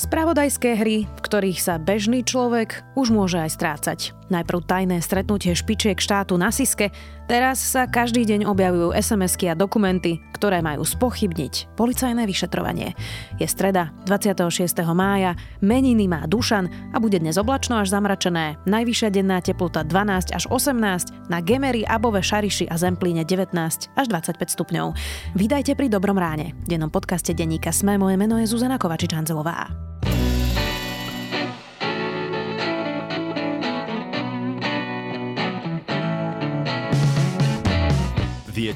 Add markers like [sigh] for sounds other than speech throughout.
Spravodajské hry, v ktorých sa bežný človek už môže aj strácať. Najprv tajné stretnutie špičiek štátu na Siske, teraz sa každý deň objavujú SMS-ky a dokumenty, ktoré majú spochybniť policajné vyšetrovanie. Je streda, 26. mája, meniny má Dušan a bude dnes oblačno až zamračené. Najvyššia denná teplota 12 až 18, na Gemery, Above, Šariši a Zemplíne 19 až 25 stupňov. Vítajte pri Dobrom ráne. V dennom podcaste denníka Sme, moje meno je Zuzana Kovačič-Hanzelová.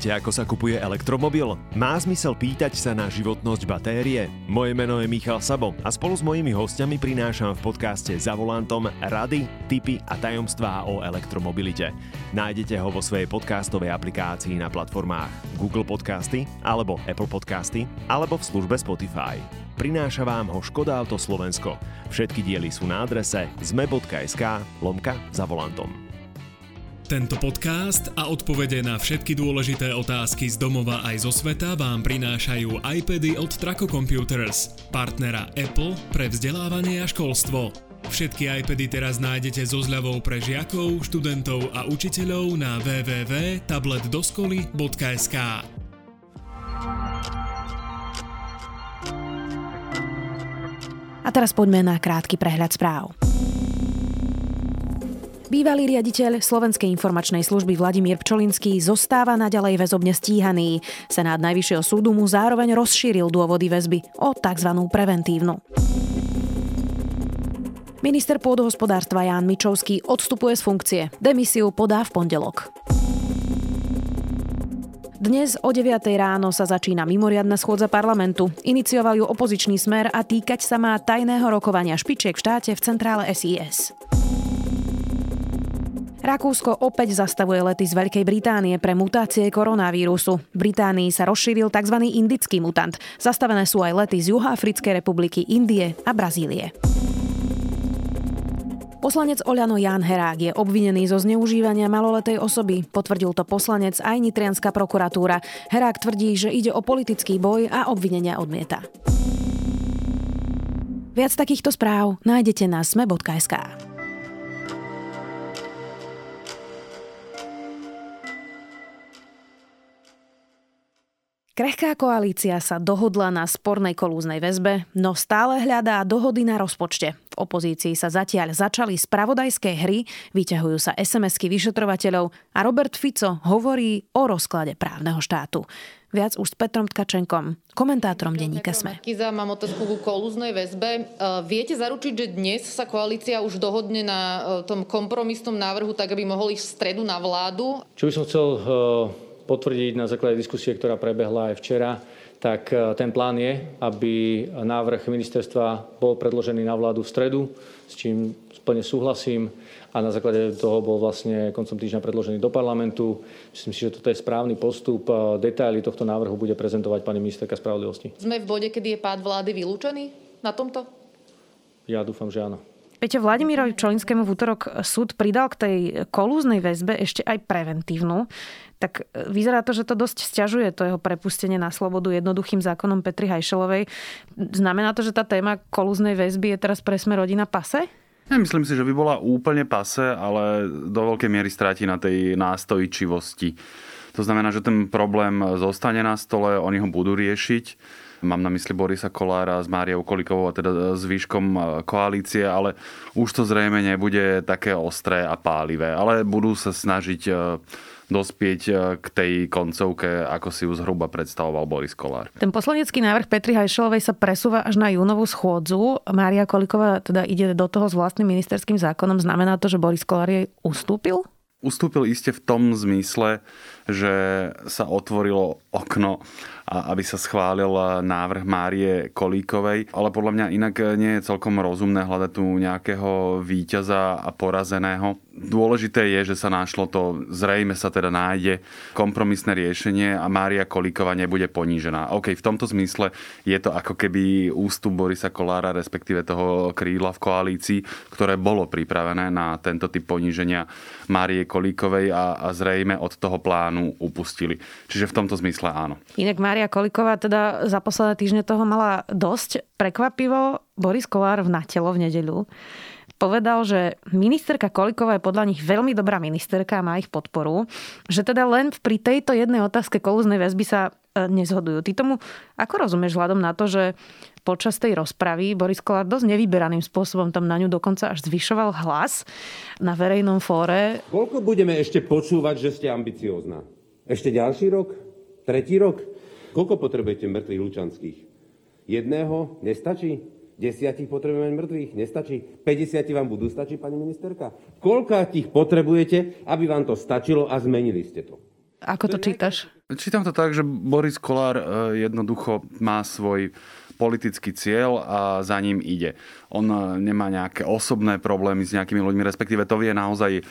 Viete, ako sa kupuje elektromobil? Má zmysel pýtať sa na životnosť batérie? Moje meno je Michal Sabo a spolu s mojimi hostiami prinášam v podcaste za volantom rady, tipy a tajomstvá o elektromobilite. Nájdete ho vo svojej podcastovej aplikácii na platformách Google Podcasty alebo Apple Podcasty alebo v službe Spotify. Prináša vám ho Škoda Auto Slovensko. Všetky diely sú na adrese zme.sk lomka za volantom. Tento podcast a odpovede na všetky dôležité otázky z domova aj zo sveta vám prinášajú iPady od Traco Computers, partnera Apple pre vzdelávanie a školstvo. Všetky iPady teraz nájdete so zľavou pre žiakov, študentov a učiteľov na www.tabletdoskoly.sk. A teraz poďme na krátky prehľad správ. Bývalý riaditeľ Slovenskej informačnej služby Vladimír Pčolinský zostáva naďalej väzobne stíhaný. Senát Najvyššieho súdu mu zároveň rozšíril dôvody väzby o tzv. preventívnu. Minister pôdohospodárstva Ján Mičovský odstupuje z funkcie. Demisiu podá v pondelok. Dnes o 9. ráno sa začína mimoriadna schôdza parlamentu. Inicioval ju opozičný smer a týkať sa má tajného rokovania špičiek v štáte v centrále SIS. Rakúsko opäť zastavuje lety z Veľkej Británie pre mutácie koronavírusu. V Británii sa rozšíril tzv. indický mutant. Zastavené sú aj lety z Juhoafrickej republiky, Indie a Brazílie. Poslanec Oľano Jan Herák je obvinený zo zneužívania maloletej osoby. Potvrdil to poslanec aj Nitrianská prokuratúra. Herák tvrdí, že ide o politický boj a obvinenia odmieta. Viac takýchto správ nájdete na sme.sk. Krehká koalícia sa dohodla na spornej kolúznej väzbe, no stále hľadá dohody na rozpočte. V opozícii sa zatiaľ začali spravodajské hry, vyťahujú sa SMS-ky vyšetrovateľov a Robert Fico hovorí o rozklade právneho štátu. Viac už s Petrom Tkačenkom, komentátorom denníka SME. Kiza, mám otázku ku kolúznej väzbe. E, viete zaručiť, že dnes sa koalícia už dohodne na e, tom kompromisnom návrhu, tak aby mohol ísť v stredu na vládu? Čo by som chcel e, potvrdiť na základe diskusie, ktorá prebehla aj včera, tak e, ten plán je, aby návrh ministerstva bol predložený na vládu v stredu, s čím plne súhlasím a na základe toho bol vlastne koncom týždňa predložený do parlamentu. Myslím si, že toto je správny postup. E, detaily tohto návrhu bude prezentovať pani ministerka spravodlivosti. Sme v bode, kedy je pád vlády vylúčený na tomto? Ja dúfam, že áno. Viete, Vladimírovi Čolinskému v útorok súd pridal k tej kolúznej väzbe ešte aj preventívnu tak e, vyzerá to, že to dosť stiažuje to jeho prepustenie na slobodu jednoduchým zákonom Petry Hajšelovej. Znamená to, že tá téma kolúznej väzby je teraz pre sme rodina pase? Nemyslím si, že by bola úplne pase, ale do veľkej miery stráti na tej nástojčivosti. To znamená, že ten problém zostane na stole, oni ho budú riešiť. Mám na mysli Borisa Kolára s Máriou Kolikovou a teda s výškom e, koalície, ale už to zrejme nebude také ostré a pálivé. Ale budú sa snažiť e, dospieť e, k tej koncovke, ako si ju zhruba predstavoval Boris Kolár. Ten poslanecký návrh Petri Hajšelovej sa presúva až na júnovú schôdzu. Mária Koliková teda ide do toho s vlastným ministerským zákonom. Znamená to, že Boris Kolár jej ustúpil? Ustúpil iste v tom zmysle, že sa otvorilo okno, aby sa schválil návrh Márie Kolíkovej, ale podľa mňa inak nie je celkom rozumné hľadať tu nejakého víťaza a porazeného Dôležité je, že sa našlo to, zrejme sa teda nájde kompromisné riešenie a Mária Kolíková nebude ponížená. OK, v tomto zmysle je to ako keby ústup Borisa Kolára, respektíve toho krídla v koalícii, ktoré bolo pripravené na tento typ poníženia Márie Kolíkovej a, a zrejme od toho plánu upustili. Čiže v tomto zmysle áno. Inak Mária Kolíková teda za posledné týždne toho mala dosť. Prekvapivo Boris Kolár v natelo v nedeľu povedal, že ministerka Koliková je podľa nich veľmi dobrá ministerka a má ich podporu, že teda len pri tejto jednej otázke kolúznej väzby sa e, nezhodujú. Ty tomu ako rozumieš vzhľadom na to, že počas tej rozpravy Boris Kolár dosť nevyberaným spôsobom tam na ňu dokonca až zvyšoval hlas na verejnom fóre. Koľko budeme ešte počúvať, že ste ambiciózna? Ešte ďalší rok? Tretí rok? Koľko potrebujete mŕtvych lučanských? Jedného? Nestačí? Desiatich potrebujeme mŕtvych? Nestačí? 50 vám budú stačiť, pani ministerka? Koľko tých potrebujete, aby vám to stačilo a zmenili ste to? Ako to čítaš? Čítam to tak, že Boris Kolár e, jednoducho má svoj politický cieľ a za ním ide. On e, nemá nejaké osobné problémy s nejakými ľuďmi, respektíve to vie naozaj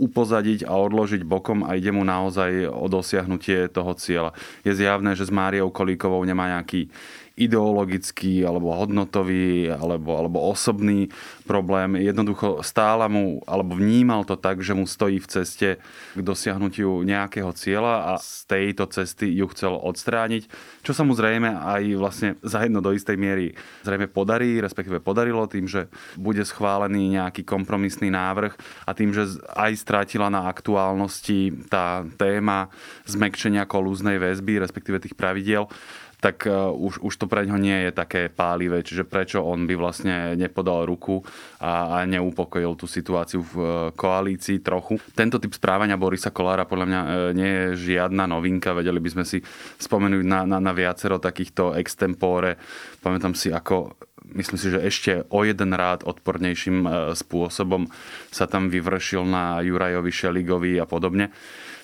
upozadiť a odložiť bokom a ide mu naozaj o dosiahnutie toho cieľa. Je zjavné, že s Máriou Kolíkovou nemá nejaký ideologický alebo hodnotový alebo, alebo osobný problém. Jednoducho stála mu alebo vnímal to tak, že mu stojí v ceste k dosiahnutiu nejakého cieľa a z tejto cesty ju chcel odstrániť, čo sa mu zrejme aj vlastne za jedno do istej miery zrejme podarí, respektíve podarilo tým, že bude schválený nejaký kompromisný návrh a tým, že aj strátila na aktuálnosti tá téma zmekčenia kolúznej väzby, respektíve tých pravidiel, tak uh, už, už to pre ňo nie je také pálivé. Čiže prečo on by vlastne nepodal ruku a, a neupokojil tú situáciu v uh, koalícii trochu. Tento typ správania Borisa Kolára podľa mňa uh, nie je žiadna novinka. Vedeli by sme si spomenúť na, na, na viacero takýchto extempore. Pamätám si, ako myslím si, že ešte o jeden rád odpornejším spôsobom sa tam vyvršil na Jurajovi Šeligovi a podobne.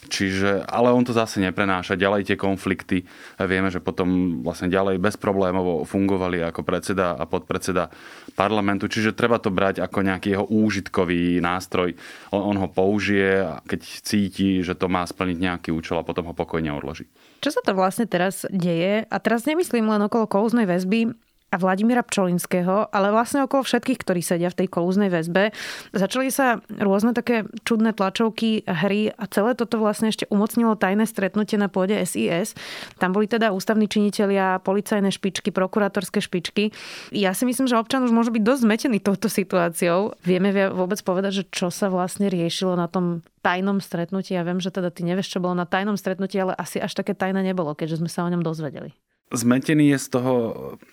Čiže, ale on to zase neprenáša. Ďalej tie konflikty. Vieme, že potom vlastne ďalej bezproblémovo fungovali ako predseda a podpredseda parlamentu. Čiže treba to brať ako nejaký jeho úžitkový nástroj. On, on ho použije, keď cíti, že to má splniť nejaký účel a potom ho pokojne odloží. Čo sa to vlastne teraz deje? A teraz nemyslím len okolo kolúznej väzby, a Vladimíra Pčolinského, ale vlastne okolo všetkých, ktorí sedia v tej kolúznej väzbe. Začali sa rôzne také čudné tlačovky, hry a celé toto vlastne ešte umocnilo tajné stretnutie na pôde SIS. Tam boli teda ústavní činitelia, policajné špičky, prokurátorské špičky. Ja si myslím, že občan už môže byť dosť zmetený touto situáciou. Vieme vôbec povedať, že čo sa vlastne riešilo na tom tajnom stretnutí. Ja viem, že teda ty nevieš, čo bolo na tajnom stretnutí, ale asi až také tajné nebolo, keďže sme sa o ňom dozvedeli. Zmetený je z toho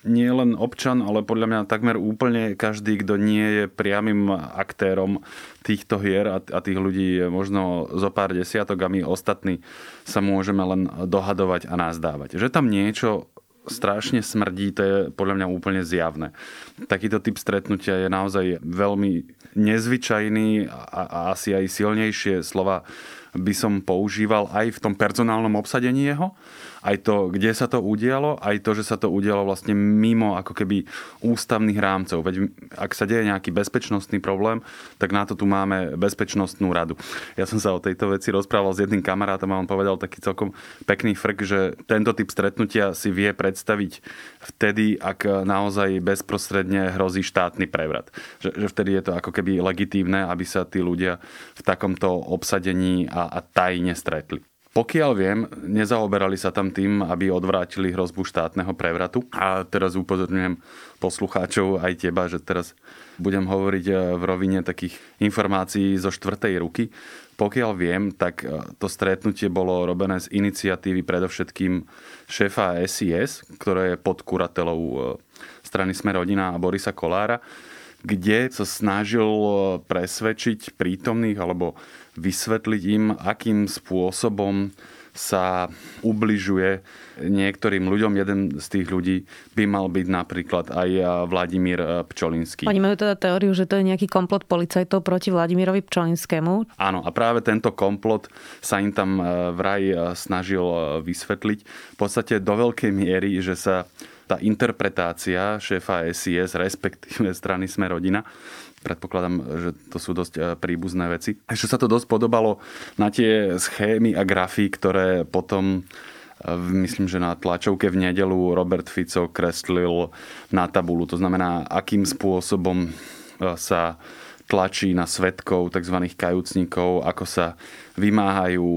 nie len občan, ale podľa mňa takmer úplne každý, kto nie je priamým aktérom týchto hier a, a tých ľudí je možno zo pár desiatok a my ostatní sa môžeme len dohadovať a nazdávať. Že tam niečo strašne smrdí, to je podľa mňa úplne zjavné. Takýto typ stretnutia je naozaj veľmi nezvyčajný a, a asi aj silnejšie slova by som používal aj v tom personálnom obsadení jeho aj to, kde sa to udialo, aj to, že sa to udialo vlastne mimo ako keby ústavných rámcov. Veď ak sa deje nejaký bezpečnostný problém, tak na to tu máme bezpečnostnú radu. Ja som sa o tejto veci rozprával s jedným kamarátom a on povedal taký celkom pekný frk, že tento typ stretnutia si vie predstaviť vtedy, ak naozaj bezprostredne hrozí štátny prevrat. Že, že vtedy je to ako keby legitívne, aby sa tí ľudia v takomto obsadení a tajne stretli. Pokiaľ viem, nezaoberali sa tam tým, aby odvrátili hrozbu štátneho prevratu. A teraz upozorňujem poslucháčov aj teba, že teraz budem hovoriť eh, v rovine takých informácií zo štvrtej ruky. Pokiaľ viem, tak eh, to stretnutie bolo robené z iniciatívy predovšetkým šéfa SIS, ktoré je pod kuratelou eh, strany Sme rodina a Borisa Kolára, kde sa snažil presvedčiť prítomných alebo vysvetliť im, akým spôsobom sa ubližuje niektorým ľuďom. Jeden z tých ľudí by mal byť napríklad aj Vladimír e, Pčolinský. Oni majú teda teóriu, že to je nejaký komplot policajtov proti Vladimírovi Pčolinskému. Áno, a práve tento komplot sa im tam e, vraj e, snažil vysvetliť. V podstate do veľkej miery, že sa tá interpretácia šéfa SIS, respektíve strany Sme rodina, Predpokladám, že to sú dosť e, príbuzné veci. Ešte sa to dosť podobalo na tie schémy a grafy, ktoré potom e, myslím, že na tlačovke v nedelu Robert Fico kreslil na tabulu. To znamená, akým spôsobom sa tlačí na svetkov, tzv. kajúcnikov, ako sa vymáhajú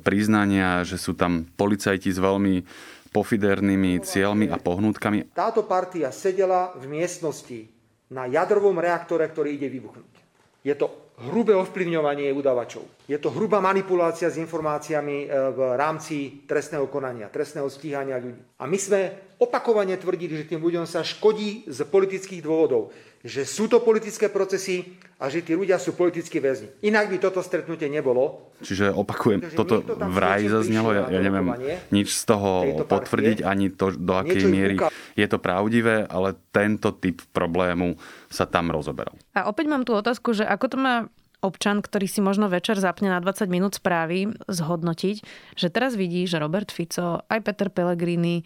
priznania, že sú tam policajti s veľmi pofidernými cieľmi a pohnutkami. Táto partia sedela v miestnosti na jadrovom reaktore, ktorý ide vybuchnúť. Je to hrubé ovplyvňovanie udavačov. Je to hrubá manipulácia s informáciami e, v rámci trestného konania, trestného stíhania ľudí. A my sme opakovane tvrdili, že tým ľuďom sa škodí z politických dôvodov že sú to politické procesy a že tí ľudia sú politickí väzni. Inak by toto stretnutie nebolo. Čiže opakujem, Takže toto to vraj zaznelo, ja, ja neviem nič z toho potvrdiť, ani to, do akej miery je to pravdivé, ale tento typ problému sa tam rozoberal. A opäť mám tú otázku, že ako to má občan, ktorý si možno večer zapne na 20 minút správy, zhodnotiť, že teraz vidí, že Robert Fico, aj Peter Pellegrini,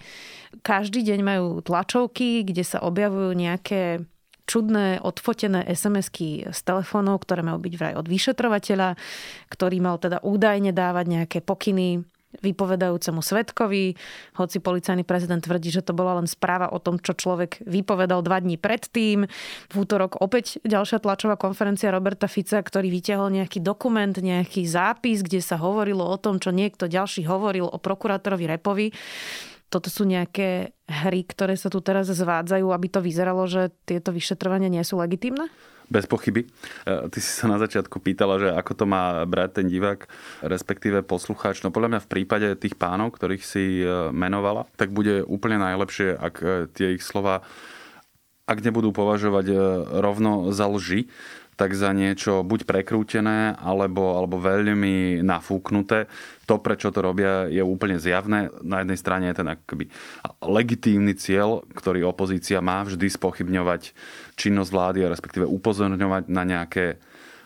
každý deň majú tlačovky, kde sa objavujú nejaké čudné odfotené SMS-ky z telefónov, ktoré majú byť vraj od vyšetrovateľa, ktorý mal teda údajne dávať nejaké pokyny vypovedajúcemu svetkovi, hoci policajný prezident tvrdí, že to bola len správa o tom, čo človek vypovedal dva dní predtým. V útorok opäť ďalšia tlačová konferencia Roberta Fica, ktorý vyťahol nejaký dokument, nejaký zápis, kde sa hovorilo o tom, čo niekto ďalší hovoril o prokurátorovi Repovi toto sú nejaké hry, ktoré sa tu teraz zvádzajú, aby to vyzeralo, že tieto vyšetrovania nie sú legitímne? Bez pochyby. E, ty si sa na začiatku pýtala, že ako to má brať ten divák, respektíve poslucháč. No podľa mňa v prípade tých pánov, ktorých si e, menovala, tak bude úplne najlepšie, ak e, tie ich slova ak nebudú považovať rovno za lži, tak za niečo buď prekrútené, alebo, alebo veľmi nafúknuté. To, prečo to robia, je úplne zjavné. Na jednej strane je ten akoby legitímny cieľ, ktorý opozícia má vždy spochybňovať činnosť vlády, respektíve upozorňovať na nejaké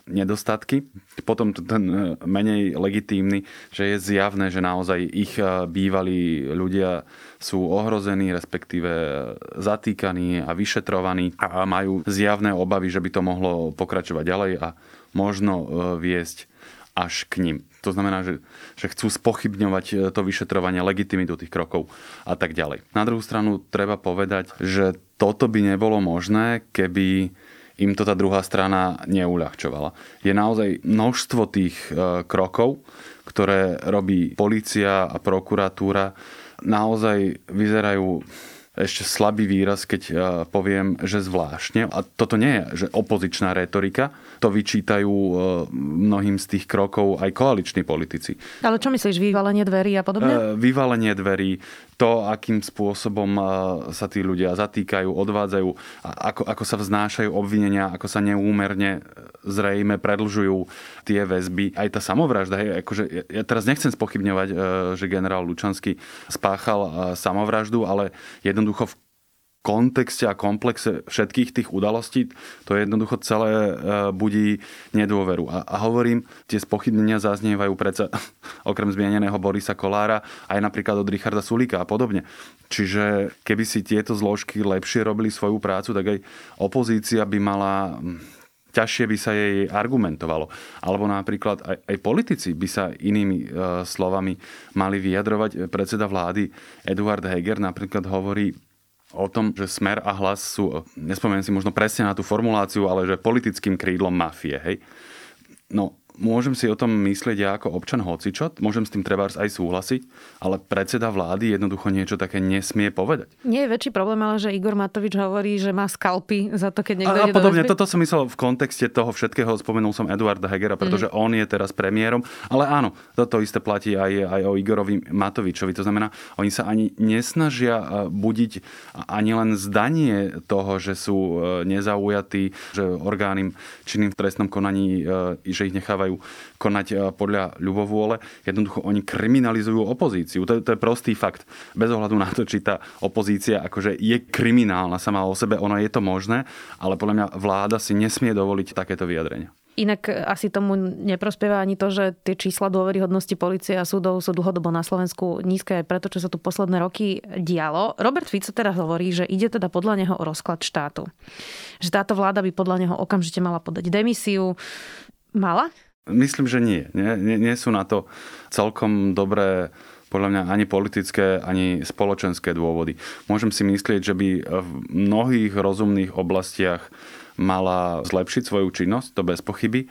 nedostatky. Potom ten e, menej legitímny, že je zjavné, že naozaj ich e, bývalí ľudia sú ohrození, respektíve zatýkaní a vyšetrovaní a majú zjavné obavy, že by to mohlo pokračovať ďalej a možno e, viesť až k ním. To znamená, že, že chcú spochybňovať to vyšetrovanie, legitimitu tých krokov a tak ďalej. Na druhú stranu treba povedať, že toto by nebolo možné, keby im to tá druhá strana neuľahčovala. Je naozaj množstvo tých e, krokov, ktoré robí policia a prokuratúra, naozaj vyzerajú ešte slabý výraz, keď e, poviem, že zvláštne. A toto nie je že opozičná retorika, to vyčítajú e, mnohým z tých krokov aj koaliční politici. Ale čo myslíš, vyvalenie dverí a podobne? Vyvalenie dverí, to, akým spôsobom sa tí ľudia zatýkajú, odvádzajú, ako, ako sa vznášajú obvinenia, ako sa neúmerne zrejme predlžujú tie väzby. Aj tá samovražda, hej, akože ja teraz nechcem spochybňovať, e, že generál Lučanský spáchal e, samovraždu, ale jednoducho v kontexte a komplexe všetkých tých udalostí to jednoducho celé e, budí nedôveru. A, a hovorím, tie spochybnenia zaznievajú predsa [laughs] okrem zmieneného Borisa Kolára aj napríklad od Richarda Sulíka a podobne. Čiže keby si tieto zložky lepšie robili svoju prácu, tak aj opozícia by mala ťažšie by sa jej argumentovalo. Alebo napríklad aj, aj politici by sa inými e, slovami mali vyjadrovať. Predseda vlády Eduard Heger napríklad hovorí o tom, že smer a hlas sú, e, nespomeniem si možno presne na tú formuláciu, ale že politickým krídlom mafie. Hej? No, môžem si o tom myslieť ja ako občan hocičo, môžem s tým trebárs aj súhlasiť, ale predseda vlády jednoducho niečo také nesmie povedať. Nie je väčší problém, ale že Igor Matovič hovorí, že má skalpy za to, keď niekto a, a podobne. Toto som myslel v kontexte toho všetkého, spomenul som Eduarda Hegera, pretože mm. on je teraz premiérom, ale áno, toto isté platí aj, aj o Igorovi Matovičovi. To znamená, oni sa ani nesnažia budiť ani len zdanie toho, že sú e, nezaujatí, že orgány činným v trestnom konaní, e, že ich nechávajú majú konať e, podľa ľubovôle. Jednoducho oni kriminalizujú opozíciu. To, to je prostý fakt. Bez ohľadu na to, či tá opozícia akože je kriminálna sama o sebe, ono je to možné, ale podľa mňa vláda si nesmie dovoliť takéto vyjadrenia. Inak asi tomu neprospieva ani to, že tie čísla dôveryhodnosti policie a súdov sú dlhodobo na Slovensku nízke, preto čo sa tu posledné roky dialo. Robert Fico teraz hovorí, že ide teda podľa neho o rozklad štátu. Že táto vláda by podľa neho okamžite mala podať demisiu. Mala? Myslím, že nie. Nie, nie, nie sú na to celkom dobré podľa mňa ani politické, ani spoločenské dôvody. Môžem si myslieť, že by v mnohých rozumných oblastiach mala zlepšiť svoju činnosť, to bez pochyby,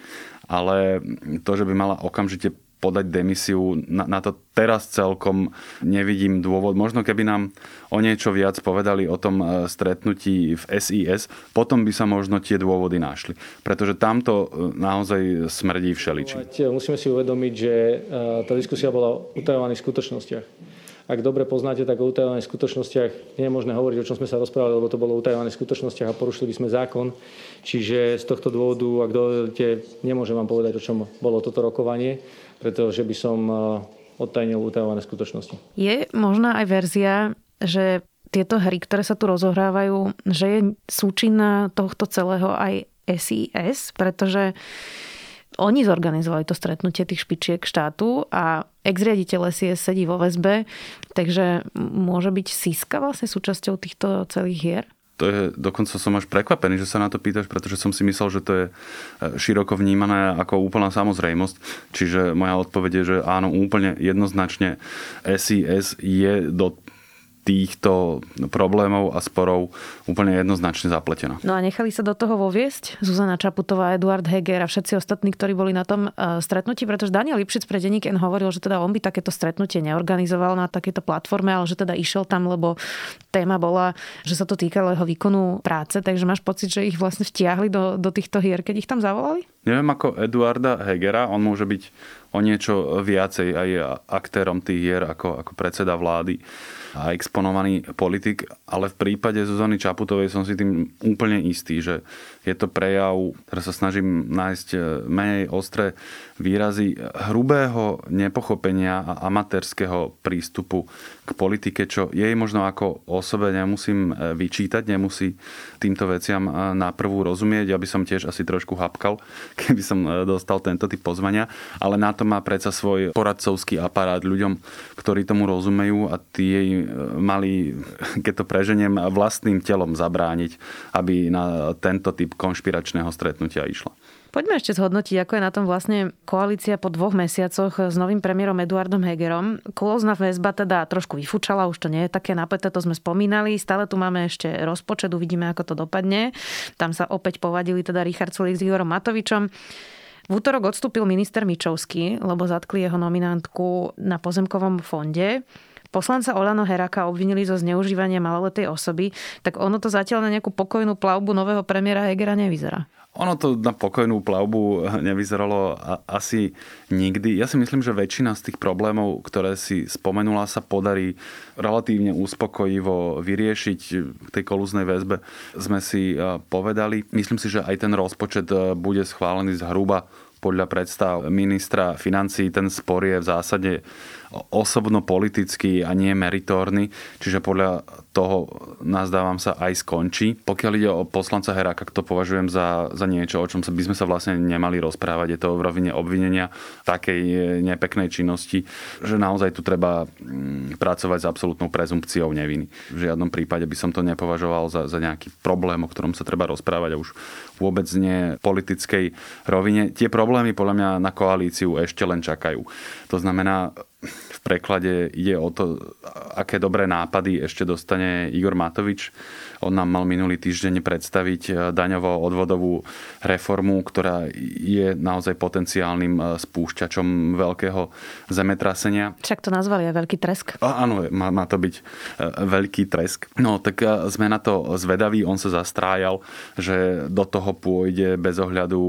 ale to, že by mala okamžite podať demisiu. Na, na to teraz celkom nevidím dôvod. Možno keby nám o niečo viac povedali o tom e, stretnutí v SIS, potom by sa možno tie dôvody našli. Pretože tamto e, naozaj smrdí všeličím. Musíme si uvedomiť, že e, tá diskusia bola o utajovaných skutočnostiach ak dobre poznáte, tak o utajovaných skutočnostiach nie je možné hovoriť, o čom sme sa rozprávali, lebo to bolo o utajovaných skutočnostiach a porušili sme zákon. Čiže z tohto dôvodu, ak dovolíte, nemôžem vám povedať, o čom bolo toto rokovanie, pretože by som eh, odtajnil utajované skutočnosti. Je možná aj verzia, že tieto hry, ktoré sa tu rozohrávajú, že je súčinná tohto celého aj SIS, pretože oni zorganizovali to stretnutie tých špičiek štátu a ex-riaditeľ SIS sedí vo väzbe, takže môže byť Siska vlastne súčasťou týchto celých hier? to je, dokonca som až prekvapený, že sa na to pýtaš, pretože som si myslel, že to je e, široko vnímané ako úplná samozrejmosť. Čiže moja odpoveď je, že áno, úplne jednoznačne SIS je do týchto problémov a sporov úplne jednoznačne zapletená. No a nechali sa do toho voviesť Zuzana Čaputová, Eduard Heger a všetci ostatní, ktorí boli na tom e, stretnutí, pretože Daniel Lipšic pre denník N hovoril, že teda on by takéto stretnutie neorganizoval na takéto platforme, ale že teda išiel tam, lebo téma bola, že sa to týkalo jeho výkonu práce, takže máš pocit, že ich vlastne vtiahli do, do týchto hier, keď ich tam zavolali? Neviem ako Eduarda Hegera, on môže byť o niečo viacej aj aktérom tých hier ako, ako predseda vlády a exponovaný politik, ale v prípade Zuzany Čaputovej som si tým úplne istý, že je to prejav, teraz sa snažím nájsť e, menej ostré výrazy hrubého nepochopenia a amatérskeho prístupu k politike, čo jej možno ako osobe nemusím e, vyčítať, nemusí týmto veciam e, na prvú rozumieť. Ja by som tiež asi trošku hapkal, [laughs] keby som dostal tento typ pozvania, ale na to má predsa svoj poradcovský aparát ľuďom, ktorí tomu rozumejú a tí jej mali, keď to preženiem, vlastným telom zabrániť, aby na tento typ konšpiračného stretnutia išla. Poďme ešte zhodnotiť, ako je na tom vlastne koalícia po dvoch mesiacoch s novým premiérom Eduardom Hegerom. Kôzna väzba teda trošku vyfúčala, už to nie je také napäté, to sme spomínali. Stále tu máme ešte rozpočet, uvidíme, ako to dopadne. Tam sa opäť povadili teda Richard Sulik s Igorom Matovičom. V útorok odstúpil minister Mičovský, lebo zatkli jeho nominantku na pozemkovom fonde. Poslanca Olano Heraka obvinili zo zneužívania maloletej osoby, tak ono to zatiaľ na nejakú pokojnú plavbu nového premiéra Hegera nevyzerá. Ono to na pokojnú plavbu nevyzeralo asi nikdy. Ja si myslím, že väčšina z tých problémov, ktoré si spomenula, sa podarí relatívne uspokojivo vyriešiť. V tej kolúznej väzbe sme si povedali. Myslím si, že aj ten rozpočet bude schválený zhruba podľa predstav ministra financí. Ten spor je v zásade osobno-politický a nie meritórny, čiže podľa toho nazdávam sa aj skončí. Pokiaľ ide o poslanca Heráka, to považujem za, za niečo, o čom by sme sa vlastne nemali rozprávať. Je to v rovine obvinenia takej nepeknej činnosti, že naozaj tu treba mm, pracovať s absolútnou prezumpciou neviny. V žiadnom prípade by som to nepovažoval za, za nejaký problém, o ktorom sa treba rozprávať a už vôbec nie politickej rovine. Tie problémy podľa mňa na koalíciu ešte len čakajú. To znamená, v preklade ide o to, aké dobré nápady ešte dostane Igor Matovič. On nám mal minulý týždeň predstaviť eh, daňovo-odvodovú reformu, ktorá je naozaj potenciálnym eh, spúšťačom veľkého zemetrasenia. Však to nazvali aj veľký tresk. A, áno, má, má to byť eh, veľký tresk. No tak sme na to zvedaví. On sa zastrájal, že do toho pôjde bez ohľadu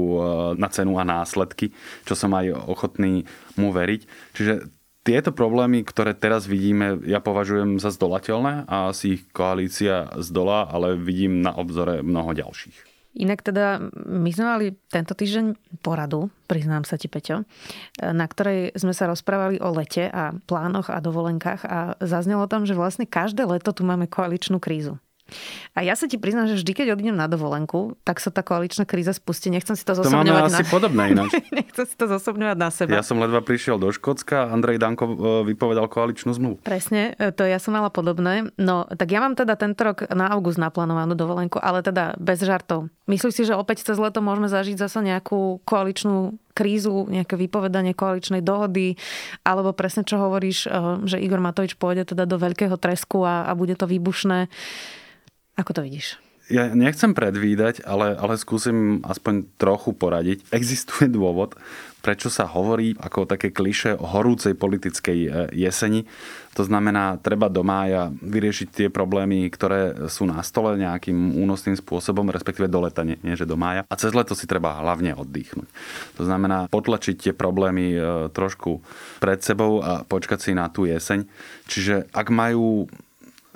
na cenu a následky, čo som aj ochotný mu veriť. Čiže tieto problémy, ktoré teraz vidíme, ja považujem za zdolateľné a asi ich koalícia zdolá, ale vidím na obzore mnoho ďalších. Inak teda my sme mali tento týždeň poradu, priznám sa ti Peťo, na ktorej sme sa rozprávali o lete a plánoch a dovolenkách a zaznelo tam, že vlastne každé leto tu máme koaličnú krízu. A ja sa ti priznám, že vždy, keď odídem na dovolenku, tak sa tá koaličná kríza spustí. Nechcem si to zosobňovať. To asi na... podobné ináč. [laughs] Nechcem si to zosobňovať na seba. Ja som ledva prišiel do Škótska, Andrej Danko e, vypovedal koaličnú zmluvu. Presne, e, to ja som mala podobné. No, tak ja mám teda tento rok na august naplánovanú dovolenku, ale teda bez žartov. Myslíš si, že opäť cez leto môžeme zažiť zase nejakú koaličnú krízu, nejaké vypovedanie koaličnej dohody, alebo presne čo hovoríš, e, že Igor Matovič pôjde teda do veľkého tresku a, a bude to výbušné. Ako to vidíš? Ja nechcem predvídať, ale, ale skúsim aspoň trochu poradiť. Existuje dôvod, prečo sa hovorí ako také kliše o horúcej politickej e, jeseni. To znamená, treba do mája vyriešiť tie problémy, ktoré sú na stole nejakým únosným spôsobom, respektíve do leta, nie, nie že do mája. A cez leto si treba hlavne oddychnúť. To znamená potlačiť tie problémy e, trošku pred sebou a počkať si na tú jeseň. Čiže ak majú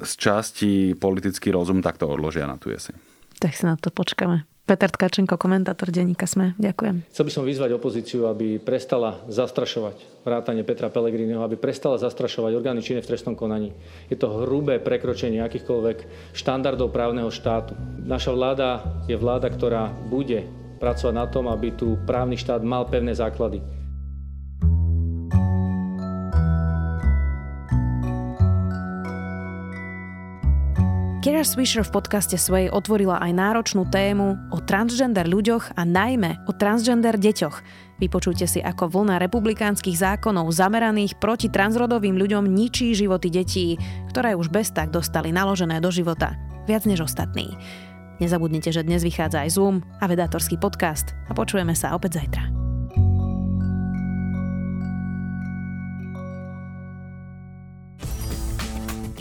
z časti politický rozum, tak to odložia na tú jeseň. Tak si na to počkáme. Peter Tkačenko, komentátor denníka Sme. Ďakujem. Chcel by som vyzvať opozíciu, aby prestala zastrašovať vrátane Petra Pellegriniho, aby prestala zastrašovať orgány činné v trestnom konaní. Je to hrubé prekročenie akýchkoľvek štandardov právneho štátu. Naša vláda je vláda, ktorá bude pracovať na tom, aby tu právny štát mal pevné základy. Kira Swisher v podcaste svojej otvorila aj náročnú tému o transgender ľuďoch a najmä o transgender deťoch. Vypočujte si, ako vlna republikánskych zákonov zameraných proti transrodovým ľuďom ničí životy detí, ktoré už bez tak dostali naložené do života. Viac než ostatní. Nezabudnite, že dnes vychádza aj Zoom a vedátorský podcast a počujeme sa opäť zajtra.